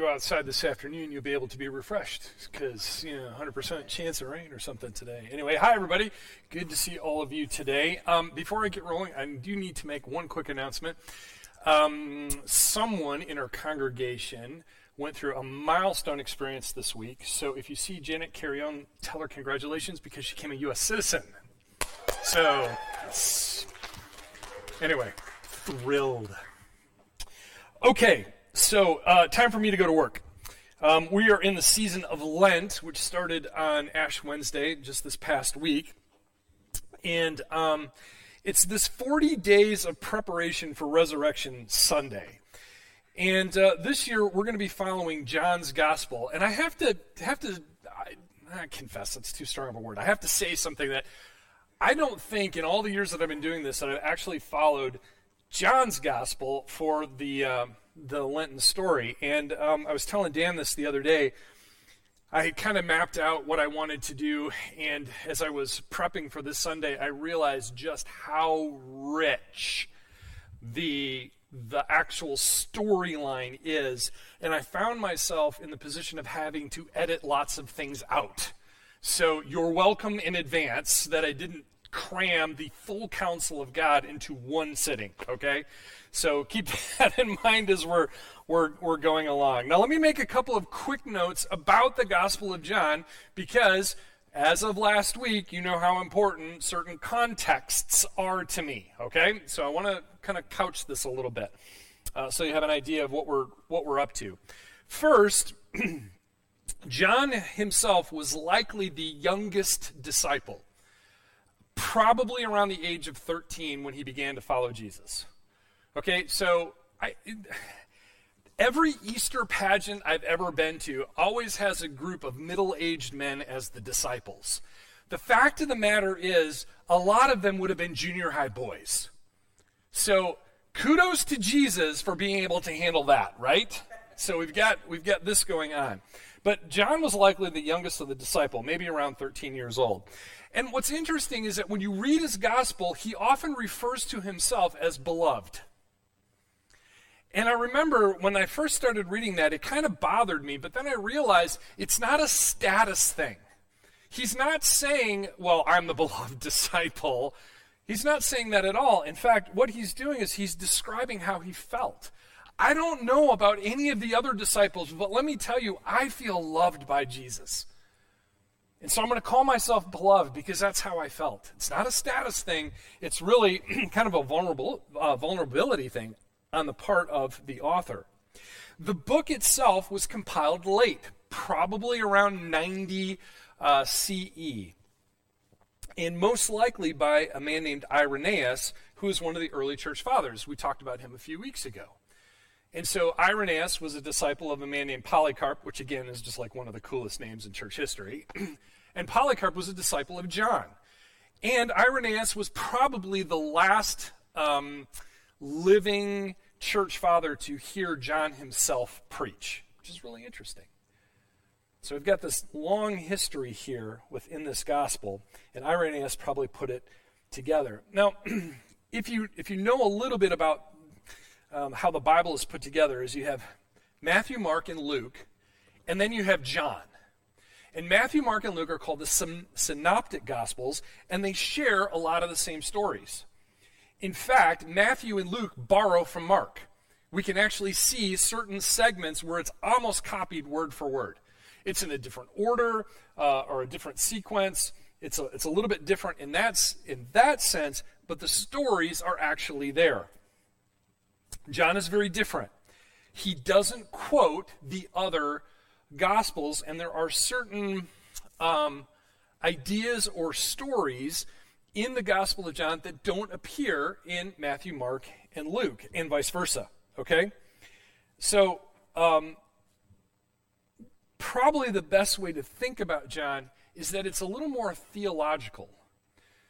go outside this afternoon, you'll be able to be refreshed because, you know, 100% chance of rain or something today. Anyway, hi, everybody. Good to see all of you today. Um, before I get rolling, I do need to make one quick announcement. Um, someone in our congregation went through a milestone experience this week. So if you see Janet carry on, tell her congratulations because she became a U.S. citizen. So, anyway, thrilled. Okay, so, uh, time for me to go to work. Um, we are in the season of Lent, which started on Ash Wednesday just this past week. And um, it's this 40 days of preparation for Resurrection Sunday. And uh, this year we're going to be following John's Gospel. And I have to have to I, I confess that's too strong of a word. I have to say something that I don't think in all the years that I've been doing this that I've actually followed John's Gospel for the. Uh, the Lenten story. And um, I was telling Dan this the other day. I had kind of mapped out what I wanted to do, and as I was prepping for this Sunday, I realized just how rich the the actual storyline is, and I found myself in the position of having to edit lots of things out. So you're welcome in advance that I didn't cram the full counsel of God into one sitting, okay? So keep that in mind as we're, we're, we're going along. Now, let me make a couple of quick notes about the Gospel of John because as of last week, you know how important certain contexts are to me, okay? So I want to kind of couch this a little bit uh, so you have an idea of what we're, what we're up to. First, John himself was likely the youngest disciple, probably around the age of 13 when he began to follow Jesus. Okay, so I, every Easter pageant I've ever been to always has a group of middle aged men as the disciples. The fact of the matter is, a lot of them would have been junior high boys. So kudos to Jesus for being able to handle that, right? So we've got we've got this going on. But John was likely the youngest of the disciple, maybe around 13 years old. And what's interesting is that when you read his gospel, he often refers to himself as beloved. And I remember when I first started reading that, it kind of bothered me, but then I realized it's not a status thing. He's not saying, well, I'm the beloved disciple. He's not saying that at all. In fact, what he's doing is he's describing how he felt. I don't know about any of the other disciples, but let me tell you, I feel loved by Jesus. And so I'm going to call myself beloved because that's how I felt. It's not a status thing, it's really kind of a vulnerable, uh, vulnerability thing on the part of the author. The book itself was compiled late, probably around 90 uh, CE, and most likely by a man named Irenaeus, who is one of the early church fathers. We talked about him a few weeks ago. And so Irenaeus was a disciple of a man named Polycarp, which again is just like one of the coolest names in church history. and Polycarp was a disciple of John. And Irenaeus was probably the last um, living church father to hear John himself preach, which is really interesting. So we've got this long history here within this gospel, and Irenaeus probably put it together. Now, if you if you know a little bit about um, how the Bible is put together, is you have Matthew, Mark, and Luke, and then you have John. And Matthew, Mark, and Luke are called the synoptic gospels, and they share a lot of the same stories. In fact, Matthew and Luke borrow from Mark. We can actually see certain segments where it's almost copied word for word. It's in a different order uh, or a different sequence. It's a, it's a little bit different in that, in that sense, but the stories are actually there. John is very different. He doesn't quote the other gospels, and there are certain um, ideas or stories in the Gospel of John that don't appear in Matthew, Mark, and Luke, and vice versa. Okay? So, um, probably the best way to think about John is that it's a little more theological.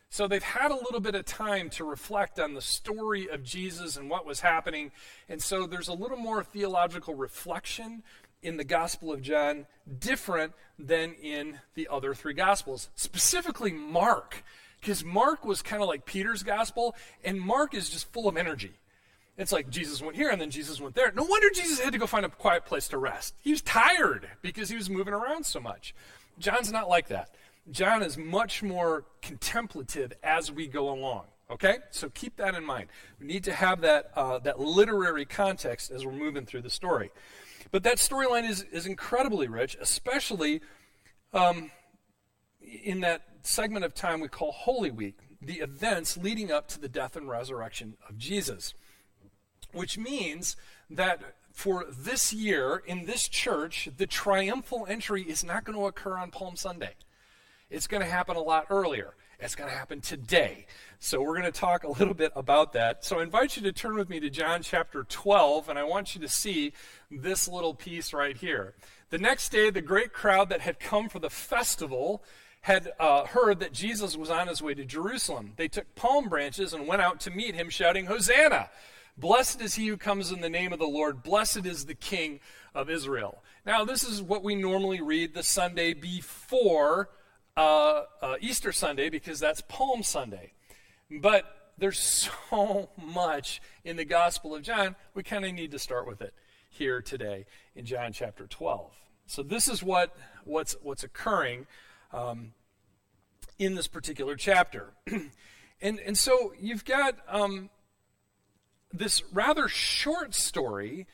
So they've had a little bit of time to reflect on the story of Jesus and what was happening. And so there's a little more theological reflection in the Gospel of John, different than in the other three Gospels, specifically Mark because Mark was kind of like Peter's gospel, and Mark is just full of energy. It's like Jesus went here and then Jesus went there. No wonder Jesus had to go find a quiet place to rest. He was tired because he was moving around so much. John's not like that. John is much more contemplative as we go along. Okay, so keep that in mind. We need to have that uh, that literary context as we're moving through the story. But that storyline is is incredibly rich, especially um, in that segment of time we call Holy Week, the events leading up to the death and resurrection of Jesus. Which means that for this year in this church, the triumphal entry is not going to occur on Palm Sunday. It's going to happen a lot earlier. It's going to happen today. So we're going to talk a little bit about that. So I invite you to turn with me to John chapter 12, and I want you to see this little piece right here. The next day, the great crowd that had come for the festival had uh, heard that Jesus was on his way to Jerusalem. They took palm branches and went out to meet him, shouting, Hosanna! Blessed is he who comes in the name of the Lord. Blessed is the King of Israel. Now, this is what we normally read the Sunday before uh, uh, Easter Sunday because that's Palm Sunday. But there's so much in the Gospel of John, we kind of need to start with it here today in John chapter 12. So this is what what's what's occurring um, in this particular chapter, and and so you've got um, this rather short story.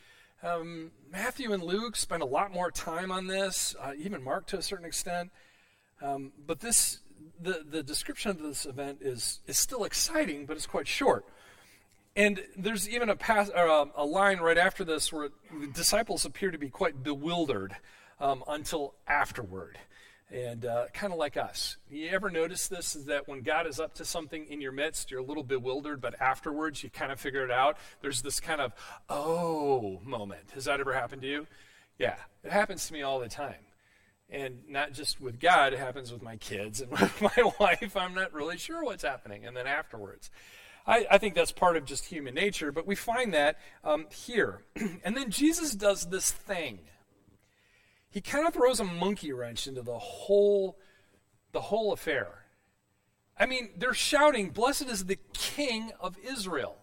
Um, Matthew and Luke spend a lot more time on this, uh, even Mark to a certain extent. Um, but this, the, the description of this event is, is still exciting, but it's quite short. And there's even a, pass, a, uh, a line right after this where the disciples appear to be quite bewildered um, until afterward. And uh, kind of like us. You ever notice this? Is that when God is up to something in your midst, you're a little bewildered, but afterwards you kind of figure it out? There's this kind of, oh moment. Has that ever happened to you? Yeah, it happens to me all the time and not just with God, it happens with my kids and with my wife. I'm not really sure what's happening. And then afterwards, I, I think that's part of just human nature, but we find that um, here. and then Jesus does this thing. He kind of throws a monkey wrench into the whole, the whole affair. I mean, they're shouting, "Blessed is the King of Israel."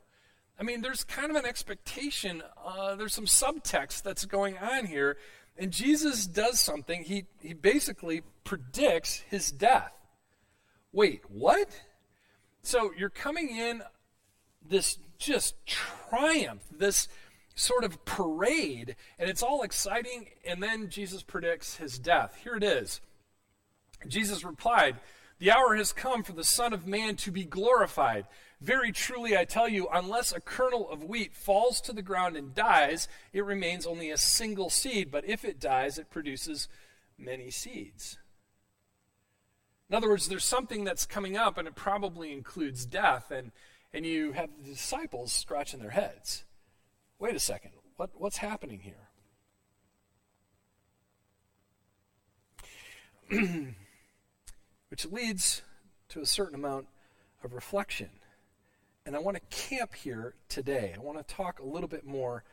I mean, there's kind of an expectation. Uh, there's some subtext that's going on here and Jesus does something. He, he basically predicts his death. Wait, what? So you're coming in this just triumph, this sort of parade, and it's all exciting, and then Jesus predicts his death. Here it is. Jesus replied, The hour has come for the Son of Man to be glorified. Very truly, I tell you, unless a kernel of wheat falls to the ground and dies, it remains only a single seed, but if it dies, it produces many seeds. In other words, there's something that's coming up, and it probably includes death, and, and you have the disciples scratching their heads. Wait a second, what, what's happening here? Which leads to a certain amount of reflection. And I want to camp here today. I want to talk a little bit more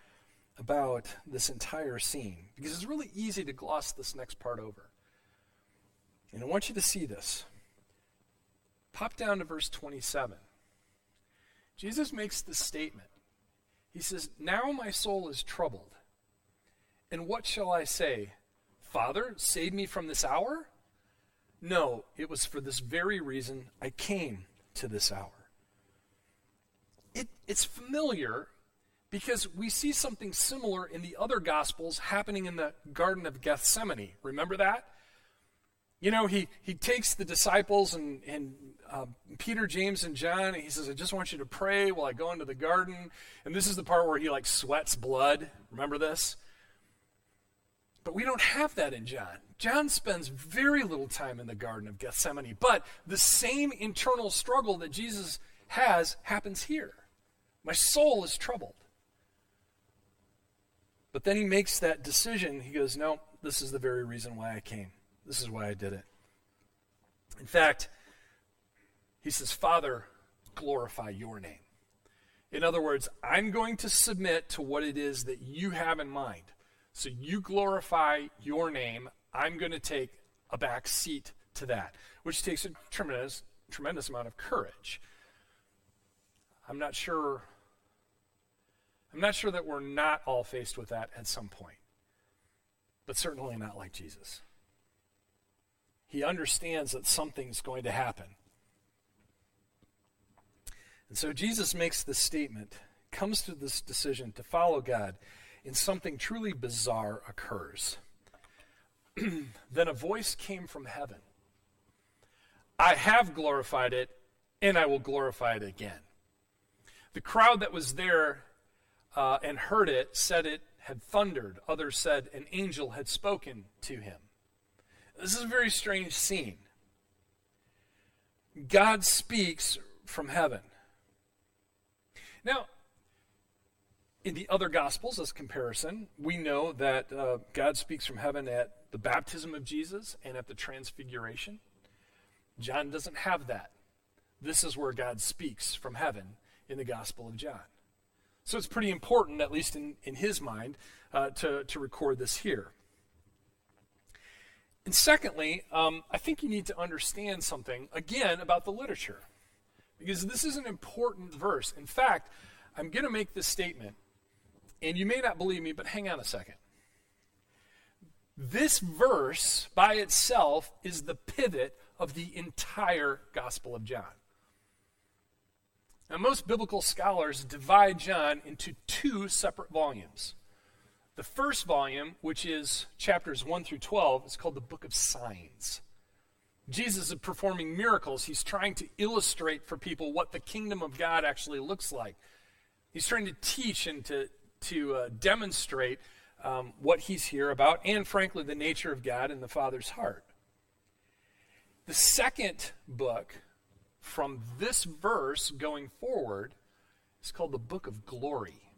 about this entire scene because it's really easy to gloss this next part over. And I want you to see this. Pop down to verse 27. Jesus makes this statement. He says, Now my soul is troubled. And what shall I say? Father, save me from this hour? No, it was for this very reason I came to this hour it, it's familiar because we see something similar in the other Gospels happening in the Garden of Gethsemane. Remember that? You know, he, he takes the disciples and, and uh, Peter, James, and John, and he says, I just want you to pray while I go into the garden. And this is the part where he like sweats blood. Remember this? But we don't have that in John. John spends very little time in the Garden of Gethsemane, but the same internal struggle that Jesus has happens here. My soul is troubled. But then he makes that decision. He goes, No, this is the very reason why I came. This is why I did it. In fact, he says, Father, glorify your name. In other words, I'm going to submit to what it is that you have in mind. So you glorify your name. I'm going to take a back seat to that, which takes a tremendous, tremendous amount of courage. I'm not sure I'm not sure that we're not all faced with that at some point, but certainly not like Jesus. He understands that something's going to happen. And so Jesus makes this statement, comes to this decision to follow God, and something truly bizarre occurs. then a voice came from heaven I have glorified it, and I will glorify it again. The crowd that was there uh, and heard it said it had thundered. Others said an angel had spoken to him. This is a very strange scene. God speaks from heaven. Now, in the other Gospels, as comparison, we know that uh, God speaks from heaven at the baptism of Jesus and at the transfiguration. John doesn't have that. This is where God speaks from heaven in the Gospel of John. So it's pretty important, at least in, in his mind, uh, to, to record this here. And secondly, um, I think you need to understand something, again, about the literature. Because this is an important verse. In fact, I'm going to make this statement, and you may not believe me, but hang on a second. This verse by itself is the pivot of the entire Gospel of John. Now, most biblical scholars divide John into two separate volumes. The first volume, which is chapters 1 through 12, is called the Book of Signs. Jesus is performing miracles. He's trying to illustrate for people what the kingdom of God actually looks like. He's trying to teach and to, to uh, demonstrate um, what he's here about, and frankly, the nature of God and the Father's heart. The second book from this verse going forward is called the Book of Glory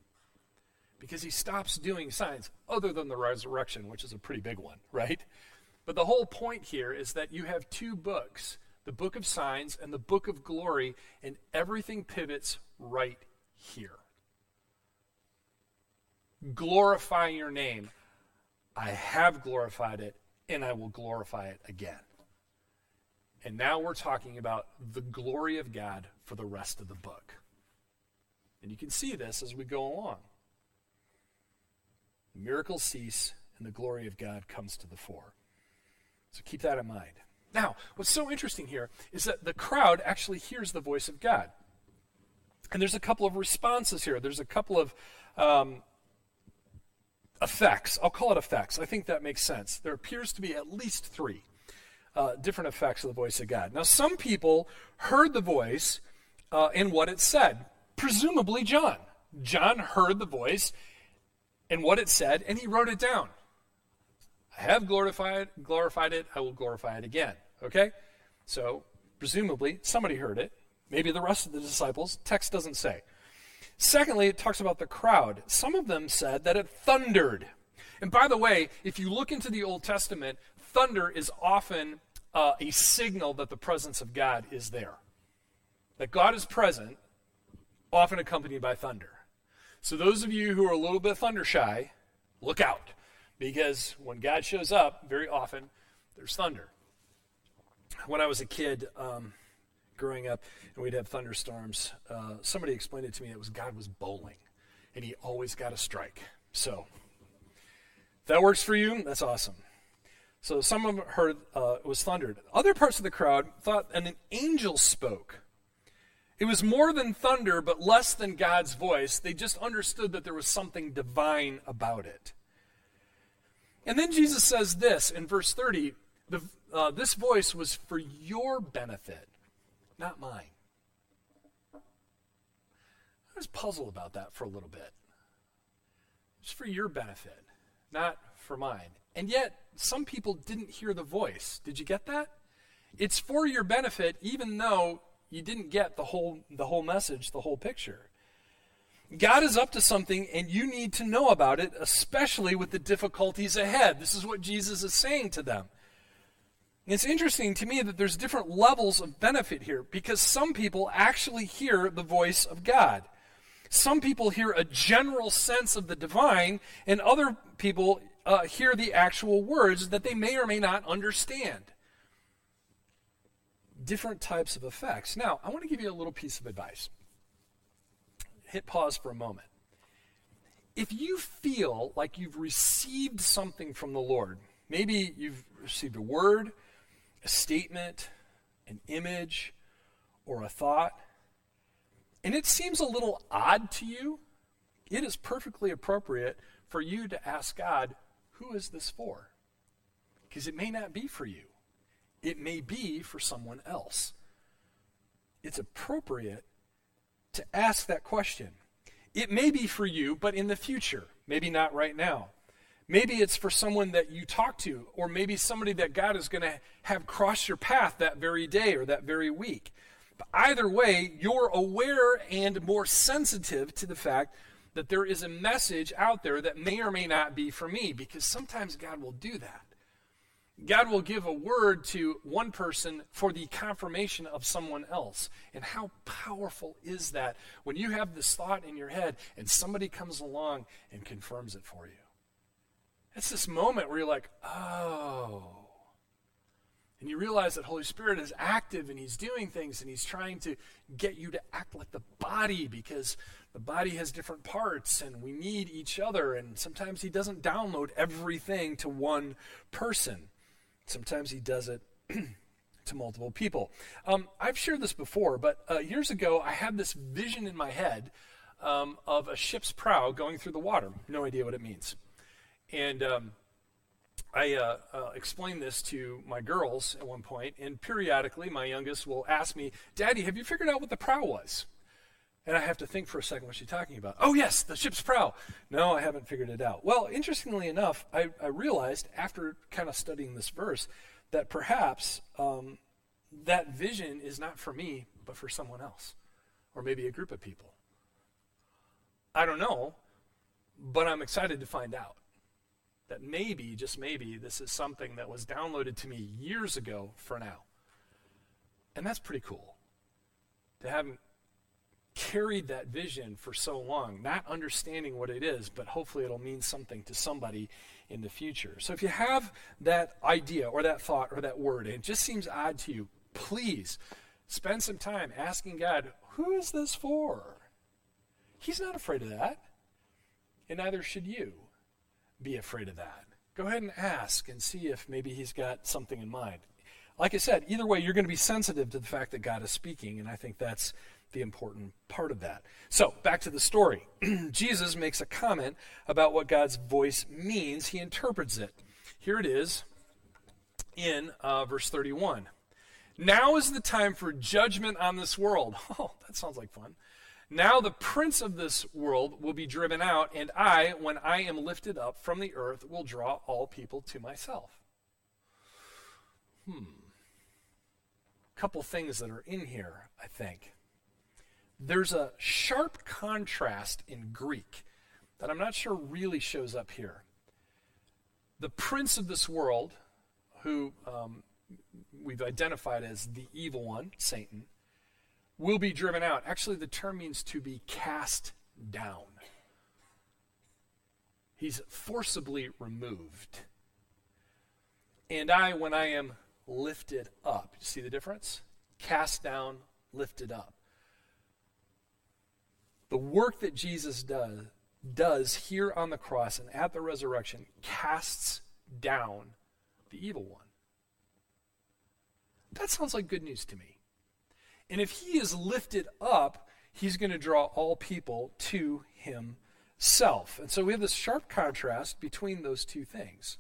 because he stops doing signs other than the resurrection, which is a pretty big one, right? But the whole point here is that you have two books the book of signs and the book of glory, and everything pivots right here. Glorify your name. I have glorified it, and I will glorify it again. And now we're talking about the glory of God for the rest of the book. And you can see this as we go along. Miracles cease, and the glory of God comes to the fore. So keep that in mind. Now, what's so interesting here is that the crowd actually hears the voice of God. And there's a couple of responses here. There's a couple of um, effects. I'll call it effects. I think that makes sense. There appears to be at least three uh, different effects of the voice of God. Now, some people heard the voice uh, and what it said, presumably John. John heard the voice and what it said, and he wrote it down. I have glorified glorified it, I will glorify it again. Okay? So, presumably, somebody heard it. Maybe the rest of the disciples. Text doesn't say. Secondly, it talks about the crowd. Some of them said that it thundered. And by the way, if you look into the Old Testament, thunder is often uh, a signal that the presence of God is there. That God is present, often accompanied by thunder. So, those of you who are a little bit thunder shy, look out. Because when God shows up, very often there's thunder. When I was a kid, um, growing up, and we'd have thunderstorms, uh, somebody explained it to me. It was God was bowling, and He always got a strike. So, if that works for you, that's awesome. So some of them heard uh, it was thundered. Other parts of the crowd thought an angel spoke. It was more than thunder, but less than God's voice. They just understood that there was something divine about it. And then Jesus says this in verse 30 the, uh, This voice was for your benefit, not mine. I was puzzled about that for a little bit. It's for your benefit, not for mine. And yet, some people didn't hear the voice. Did you get that? It's for your benefit, even though you didn't get the whole, the whole message, the whole picture. God is up to something, and you need to know about it, especially with the difficulties ahead. This is what Jesus is saying to them. It's interesting to me that there's different levels of benefit here because some people actually hear the voice of God. Some people hear a general sense of the divine, and other people uh, hear the actual words that they may or may not understand. Different types of effects. Now, I want to give you a little piece of advice. Hit pause for a moment. if you feel like you've received something from the Lord, maybe you've received a word, a statement, an image, or a thought, and it seems a little odd to you, it is perfectly appropriate for you to ask God, Who is this for? Because it may not be for you, it may be for someone else. It's appropriate to ask that question. It may be for you, but in the future, maybe not right now. Maybe it's for someone that you talk to, or maybe somebody that God is going to have cross your path that very day or that very week. But either way, you're aware and more sensitive to the fact that there is a message out there that may or may not be for me, because sometimes God will do that. God will give a word to one person for the confirmation of someone else. And how powerful is that when you have this thought in your head and somebody comes along and confirms it for you? It's this moment where you're like, oh. And you realize that Holy Spirit is active and He's doing things and He's trying to get you to act like the body because the body has different parts and we need each other. And sometimes He doesn't download everything to one person. Sometimes he does it to multiple people. Um, I've shared this before, but uh, years ago I had this vision in my head um, of a ship's prow going through the water. No idea what it means. And um, I uh, uh, explained this to my girls at one point, and periodically my youngest will ask me, Daddy, have you figured out what the prow was? And I have to think for a second, what she's talking about? Oh, yes, the ship's prow. No, I haven't figured it out. Well, interestingly enough, I, I realized after kind of studying this verse that perhaps um, that vision is not for me, but for someone else, or maybe a group of people. I don't know, but I'm excited to find out that maybe, just maybe, this is something that was downloaded to me years ago for now. And that's pretty cool to have carried that vision for so long, not understanding what it is, but hopefully it'll mean something to somebody in the future. So if you have that idea or that thought or that word and it just seems odd to you, please spend some time asking God, who is this for? He's not afraid of that. And neither should you be afraid of that. Go ahead and ask and see if maybe he's got something in mind. Like I said, either way, you're going to be sensitive to the fact that God is speaking, and I think that's the important part of that. So, back to the story. Jesus makes a comment about what God's voice means, he interprets it. Here it is in uh, verse 31. Now is the time for judgment on this world. Oh, that sounds like fun. Now the prince of this world will be driven out, and I, when I am lifted up from the earth, will draw all people to myself. Hmm. Couple things that are in here, I think there's a sharp contrast in Greek that I'm not sure really shows up here. The prince of this world, who um, we've identified as the evil one, Satan, will be driven out. Actually, the term means to be cast down. He's forcibly removed. And I, when I am lifted up, you see the difference? Cast down, lifted up the work that Jesus does, does here on the cross and at the resurrection casts down the evil one. That sounds like good news to me. And if he is lifted up, he's going to draw all people to himself. And so we have this sharp contrast between those two things.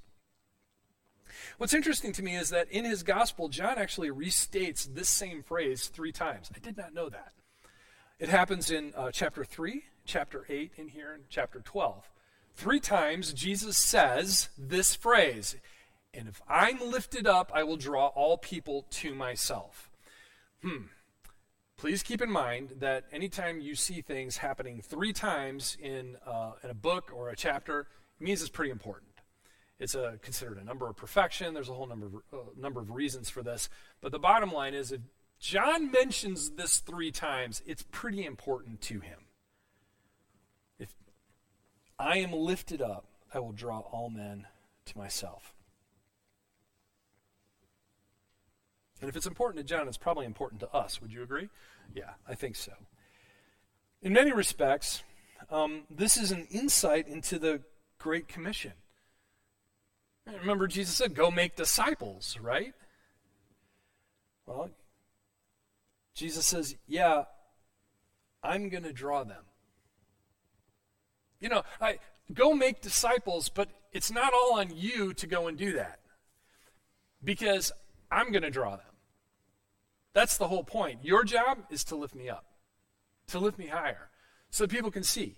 What's interesting to me is that in his gospel, John actually restates this same phrase three times. I did not know that. It happens in uh, chapter 3, chapter 8, in here, in chapter 12. Three times Jesus says this phrase And if I'm lifted up, I will draw all people to myself. Hmm. Please keep in mind that anytime you see things happening three times in, uh, in a book or a chapter, it means it's pretty important. It's a, considered a number of perfection. There's a whole number of, uh, number of reasons for this. But the bottom line is if John mentions this three times. It's pretty important to him. If I am lifted up, I will draw all men to myself. And if it's important to John, it's probably important to us. Would you agree? Yeah, I think so. In many respects, um, this is an insight into the Great Commission. Remember, Jesus said, Go make disciples, right? Well, Jesus says, Yeah, I'm going to draw them. You know, I go make disciples, but it's not all on you to go and do that. Because I'm going to draw them. That's the whole point. Your job is to lift me up, to lift me higher, so people can see.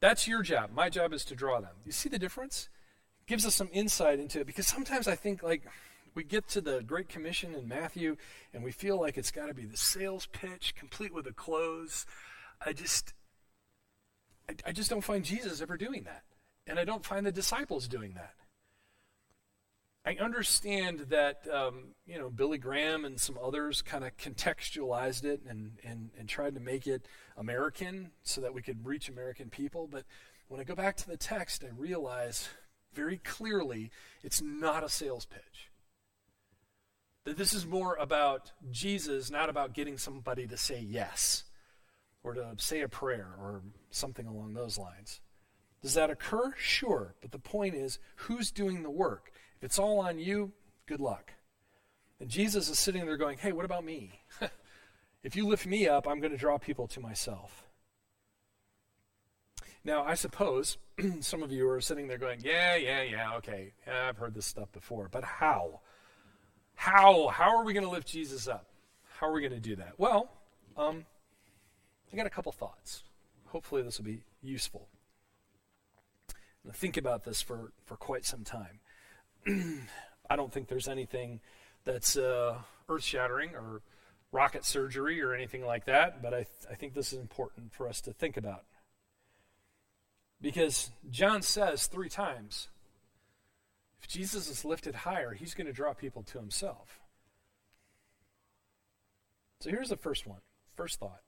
That's your job. My job is to draw them. You see the difference? It gives us some insight into it because sometimes I think like we get to the Great Commission in Matthew and we feel like it's got to be the sales pitch, complete with a close. I just, I, I just don't find Jesus ever doing that, and I don't find the disciples doing that. I understand that um, you know Billy Graham and some others kind of contextualized it and, and and tried to make it American so that we could reach American people. But when I go back to the text, I realize very clearly it's not a sales pitch. That this is more about Jesus, not about getting somebody to say yes or to say a prayer or something along those lines. Does that occur? Sure. But the point is, who's doing the work? If it's all on you, good luck. And Jesus is sitting there going, hey, what about me? if you lift me up, I'm going to draw people to myself. Now, I suppose some of you are sitting there going, yeah, yeah, yeah, okay. Yeah, I've heard this stuff before. But how? How? How are we going to lift Jesus up? How are we going to do that? Well, um, I got a couple thoughts. Hopefully, this will be useful. think about this for, for quite some time. I don't think there's anything that's uh, earth shattering or rocket surgery or anything like that, but I, th- I think this is important for us to think about. Because John says three times if Jesus is lifted higher, he's going to draw people to himself. So here's the first one, first thought.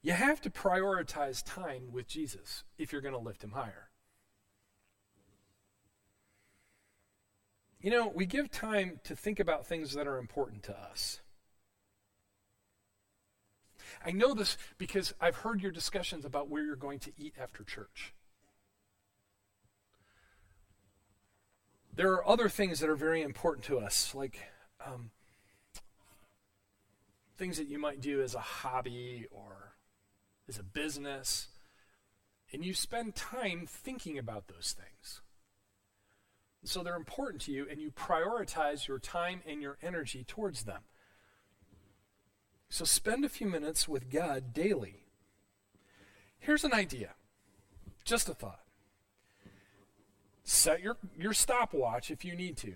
You have to prioritize time with Jesus if you're going to lift him higher. You know, we give time to think about things that are important to us. I know this because I've heard your discussions about where you're going to eat after church. There are other things that are very important to us, like um, things that you might do as a hobby or as a business. And you spend time thinking about those things. So they're important to you, and you prioritize your time and your energy towards them. So spend a few minutes with God daily. Here's an idea, just a thought. Set your, your stopwatch if you need to,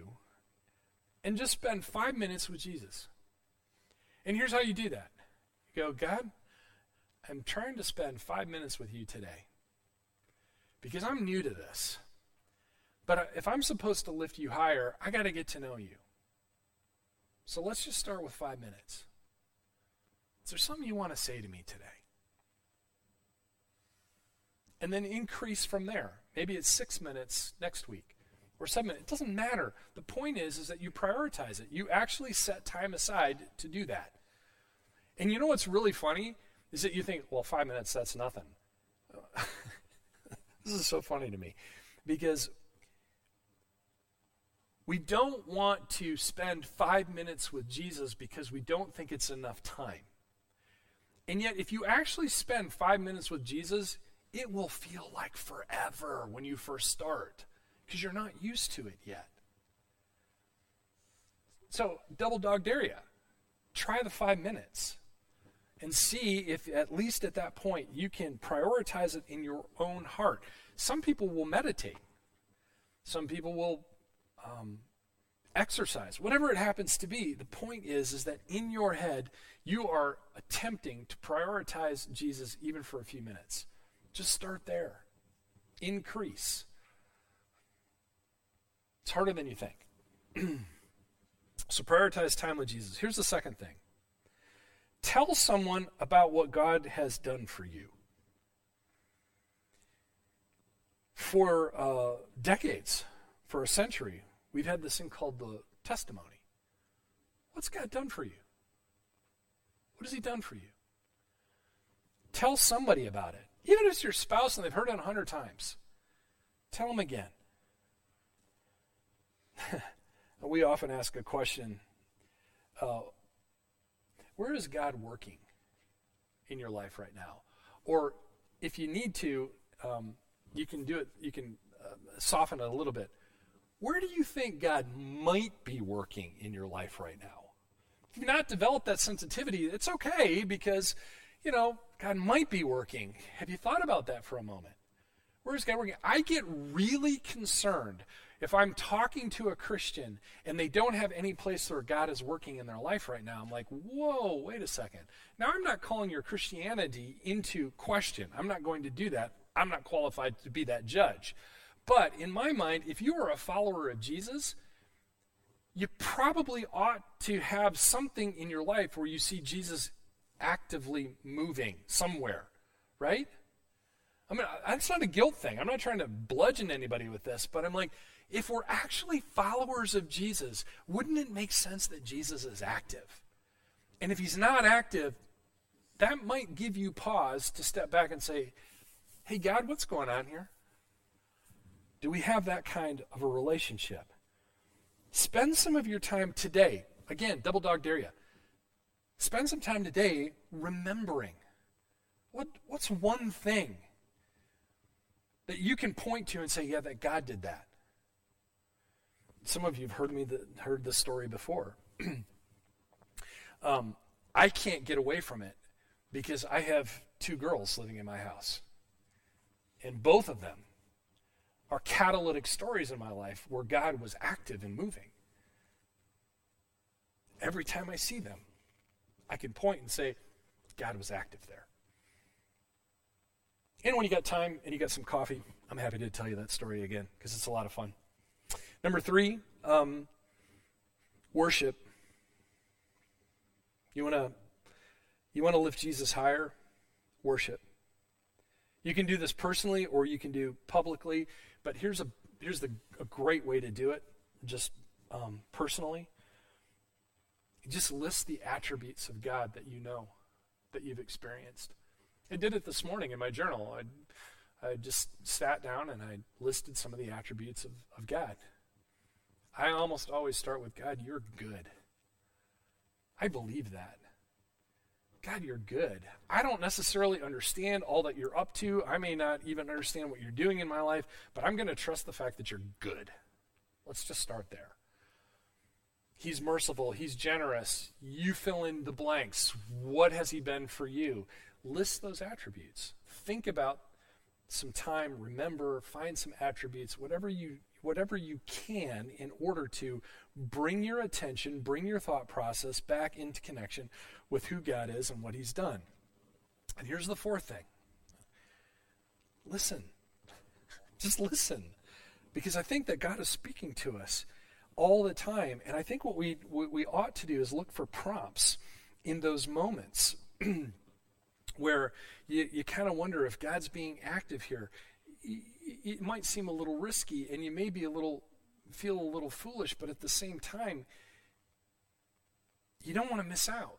and just spend five minutes with Jesus. And here's how you do that you go, God, I'm trying to spend five minutes with you today because I'm new to this. But if I'm supposed to lift you higher, I got to get to know you. So let's just start with five minutes. Is there something you want to say to me today? And then increase from there. Maybe it's six minutes next week or seven minutes. It doesn't matter. The point is, is that you prioritize it. You actually set time aside to do that. And you know what's really funny is that you think, well, five minutes, that's nothing. this is so funny to me because we don't want to spend five minutes with Jesus because we don't think it's enough time. And yet, if you actually spend five minutes with Jesus, it will feel like forever when you first start because you're not used to it yet. So, double dog dare you. Try the five minutes and see if, at least at that point, you can prioritize it in your own heart. Some people will meditate, some people will um, exercise, whatever it happens to be. The point is, is that in your head, you are attempting to prioritize Jesus even for a few minutes. Just start there. Increase. It's harder than you think. so prioritize time with Jesus. Here's the second thing. Tell someone about what God has done for you. For uh, decades, for a century, we've had this thing called the testimony. What's God done for you? What has He done for you? Tell somebody about it. Even if it's your spouse and they've heard it a hundred times. Tell them again. we often ask a question uh, Where is God working in your life right now? Or if you need to, um, you can do it, you can uh, soften it a little bit. Where do you think God might be working in your life right now? If you've not developed that sensitivity, it's okay because, you know, God might be working. Have you thought about that for a moment? Where is God working? I get really concerned if I'm talking to a Christian and they don't have any place where God is working in their life right now. I'm like, whoa, wait a second. Now, I'm not calling your Christianity into question. I'm not going to do that. I'm not qualified to be that judge. But in my mind, if you are a follower of Jesus, you probably ought to have something in your life where you see Jesus actively moving somewhere, right? I mean, that's not a guilt thing. I'm not trying to bludgeon anybody with this, but I'm like, if we're actually followers of Jesus, wouldn't it make sense that Jesus is active? And if he's not active, that might give you pause to step back and say, hey, God, what's going on here? Do we have that kind of a relationship? Spend some of your time today. Again, double dog dare you. Spend some time today remembering. What, what's one thing that you can point to and say, yeah, that God did that? Some of you have heard me the, heard this story before. um, I can't get away from it because I have two girls living in my house. And both of them are catalytic stories in my life where God was active and moving. Every time I see them, I can point and say, God was active there. And when you got time and you got some coffee, I'm happy to tell you that story again because it's a lot of fun. Number three, um, worship. You want to you want to lift Jesus higher? Worship. You can do this personally or you can do publicly. But here's a here's the, a great way to do it, just um, personally. Just list the attributes of God that you know, that you've experienced. I did it this morning in my journal. I, I just sat down and I listed some of the attributes of, of God. I almost always start with God, you're good. I believe that. God, you're good. I don't necessarily understand all that you're up to. I may not even understand what you're doing in my life, but I'm going to trust the fact that you're good. Let's just start there. He's merciful. He's generous. You fill in the blanks. What has he been for you? List those attributes. Think about some time, remember, find some attributes, whatever you whatever you can in order to bring your attention, bring your thought process back into connection with who God is and what He's done. And here's the fourth thing listen. Just listen. Because I think that God is speaking to us all the time. And I think what we, what we ought to do is look for prompts in those moments where you, you kind of wonder if God's being active here it might seem a little risky and you may be a little feel a little foolish, but at the same time, you don't want to miss out.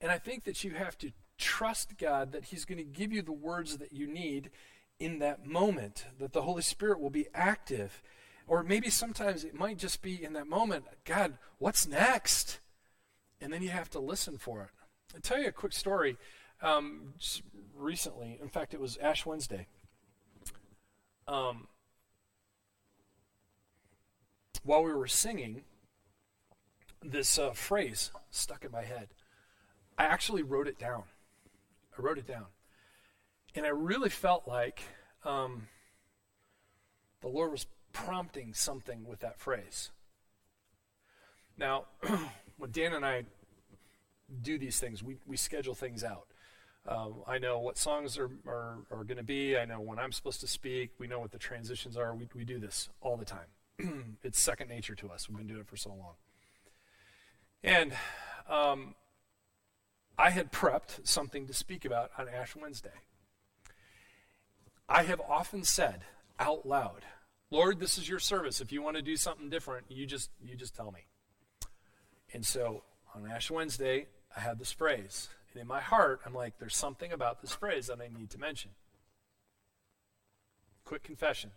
And I think that you have to trust God that He's going to give you the words that you need in that moment, that the Holy Spirit will be active. Or maybe sometimes it might just be in that moment, God, what's next? And then you have to listen for it. I'll tell you a quick story. Um, recently. In fact, it was Ash Wednesday. Um, while we were singing, this uh, phrase stuck in my head. I actually wrote it down. I wrote it down. And I really felt like um, the Lord was prompting something with that phrase. Now, when Dan and I do these things, we, we schedule things out. Um, I know what songs are, are, are going to be. I know when I'm supposed to speak. We know what the transitions are. We, we do this all the time. it's second nature to us. We've been doing it for so long. And um, I had prepped something to speak about on Ash Wednesday. I have often said out loud, Lord, this is your service. If you want to do something different, you just you just tell me. And so on Ash Wednesday, I had this phrase, And in my heart, I'm like, there's something about this phrase that I need to mention. Quick confession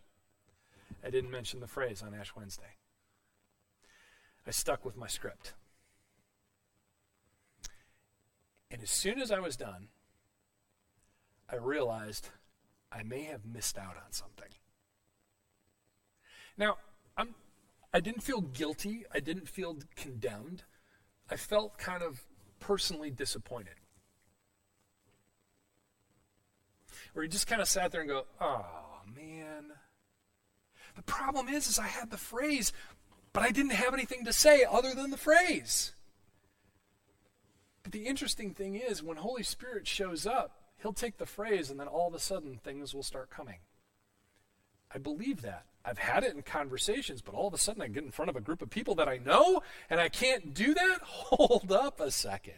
I didn't mention the phrase on Ash Wednesday. I stuck with my script. And as soon as I was done, I realized I may have missed out on something. Now, I'm, I didn't feel guilty. I didn't feel condemned. I felt kind of personally disappointed. Where you just kind of sat there and go, oh, man. The problem is, is I had the phrase, but I didn't have anything to say other than the phrase. But the interesting thing is, when Holy Spirit shows up, he'll take the phrase and then all of a sudden things will start coming. I believe that. I've had it in conversations, but all of a sudden I get in front of a group of people that I know and I can't do that? Hold up a second.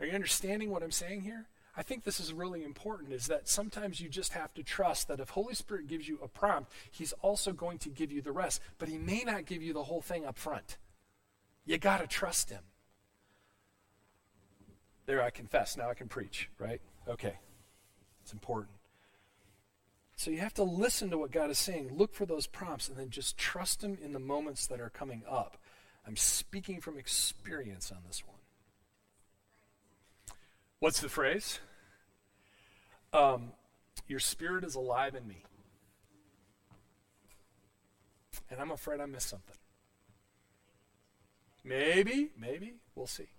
Are you understanding what I'm saying here? I think this is really important is that sometimes you just have to trust that if Holy Spirit gives you a prompt, he's also going to give you the rest, but he may not give you the whole thing up front. You got to trust him. There, I confess. Now I can preach, right? Okay. It's important. So you have to listen to what God is saying, look for those prompts, and then just trust Him in the moments that are coming up. I'm speaking from experience on this one. What's the phrase? Um, your spirit is alive in me. And I'm afraid I missed something. Maybe, maybe, we'll see.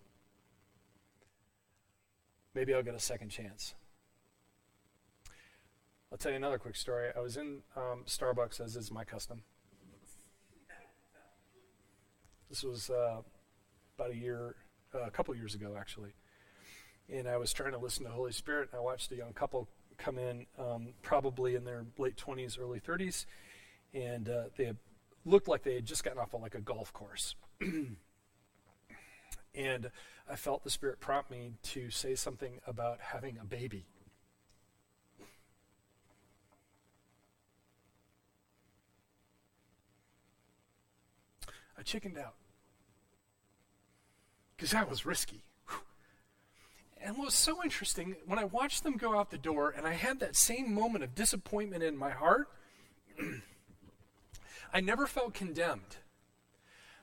Maybe I'll get a second chance. I'll tell you another quick story. I was in um, Starbucks, as is my custom. This was uh, about a year, uh, a couple years ago, actually. And I was trying to listen to Holy Spirit. I watched a young couple come in, um, probably in their late 20s, early 30s, and uh, they looked like they had just gotten off of like a golf course. and I felt the Spirit prompt me to say something about having a baby. I chickened out because that was risky. And what was so interesting, when I watched them go out the door and I had that same moment of disappointment in my heart, I never felt condemned.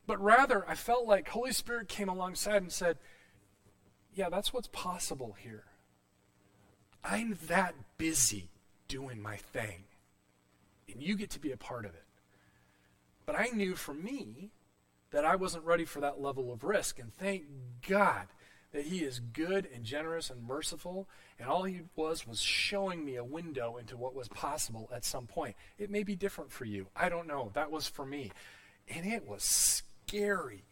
But rather, I felt like Holy Spirit came alongside and said, Yeah, that's what's possible here. I'm that busy doing my thing, and you get to be a part of it. But I knew for me that I wasn't ready for that level of risk, and thank God that He is good and generous and merciful, and all He was was showing me a window into what was possible at some point. It may be different for you. I don't know. That was for me. And it was scary.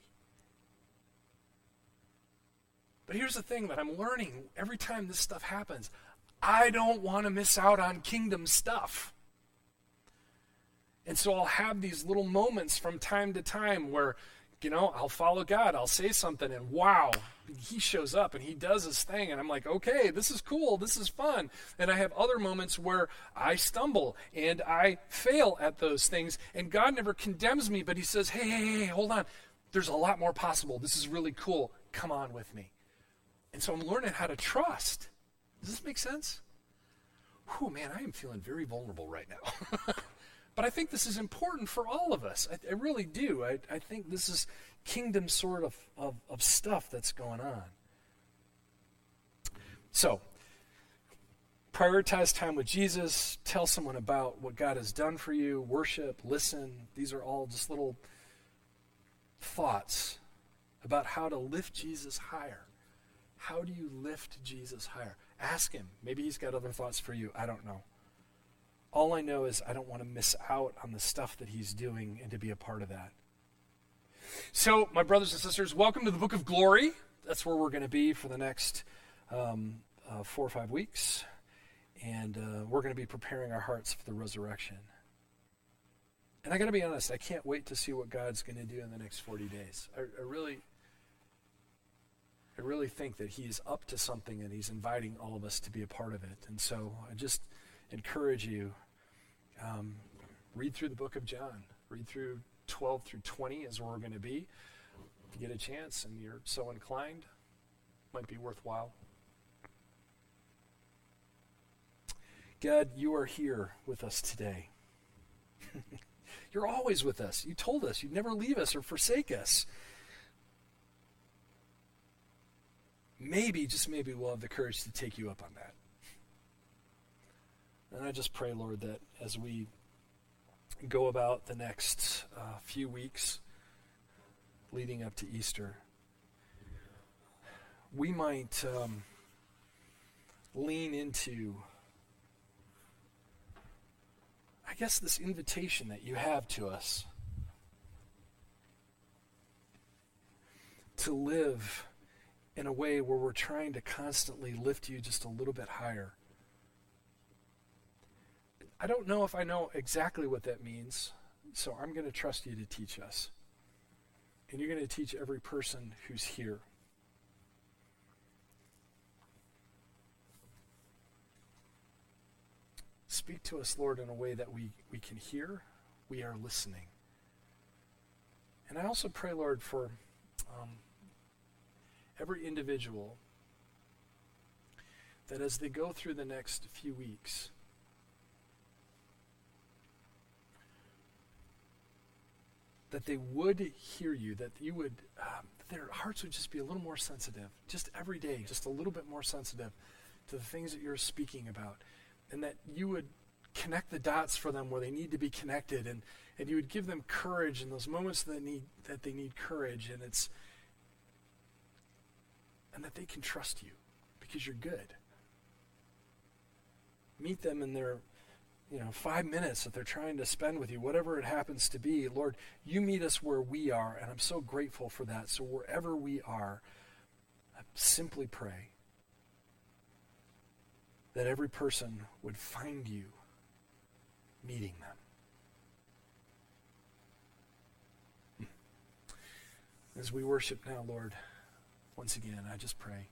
But here's the thing that I'm learning every time this stuff happens I don't want to miss out on kingdom stuff. And so I'll have these little moments from time to time where, you know, I'll follow God, I'll say something, and wow, he shows up and he does his thing. And I'm like, okay, this is cool, this is fun. And I have other moments where I stumble and I fail at those things. And God never condemns me, but he says, hey, hey, hey, hold on there's a lot more possible. This is really cool. Come on with me. And so I'm learning how to trust. Does this make sense? Oh man, I am feeling very vulnerable right now. but I think this is important for all of us. I, I really do. I, I, think this is kingdom sort of, of, of stuff that's going on. So, prioritize time with Jesus. Tell someone about what God has done for you. Worship, listen. These are all just little thoughts about how to lift Jesus higher. How do you lift Jesus higher? Ask him. Maybe he's got other thoughts for you. I don't know. All I know is I don't want to miss out on the stuff that he's doing and to be a part of that. So, my brothers and sisters, welcome to the book of glory. That's where we're going to be for the next um, uh, four or five weeks. And uh, we're going to be preparing our hearts for the resurrection. And I got to be honest, I can't wait to see what God's going to do in the next 40 days. I, I, really, I really think that he is up to something and He's inviting all of us to be a part of it. And so I just encourage you um, read through the book of John, read through 12 through 20 is where we're going to be. If you get a chance and you're so inclined, might be worthwhile. God, you are here with us today. You're always with us. You told us you'd never leave us or forsake us. Maybe, just maybe, we'll have the courage to take you up on that. And I just pray, Lord, that as we go about the next uh, few weeks leading up to Easter, we might um, lean into, I guess, this invitation that you have to us to live in a way where we're trying to constantly lift you just a little bit higher. I don't know if I know exactly what that means, so I'm going to trust you to teach us. And you're going to teach every person who's here. Speak to us, Lord, in a way that we, we can hear, we are listening. And I also pray, Lord, for um, every individual that as they go through the next few weeks, that they would hear you, that you would, um, their hearts would just be a little more sensitive, just every day, just a little bit more sensitive to the things that you're speaking about, and that you would connect the dots for them where they need to be connected, and, and you would give them courage in those moments that need that they need courage, and it's and that they can trust you because you're good. Meet them in their you know, five minutes that they're trying to spend with you, whatever it happens to be. Lord, you meet us where we are, and I'm so grateful for that. So wherever we are, I simply pray that every person would find you meeting them. Hmm. As we worship now, Lord, once again, I just pray,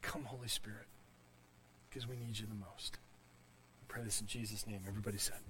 come, Holy Spirit, because we need you the most. Pray this in Jesus' name. Everybody said.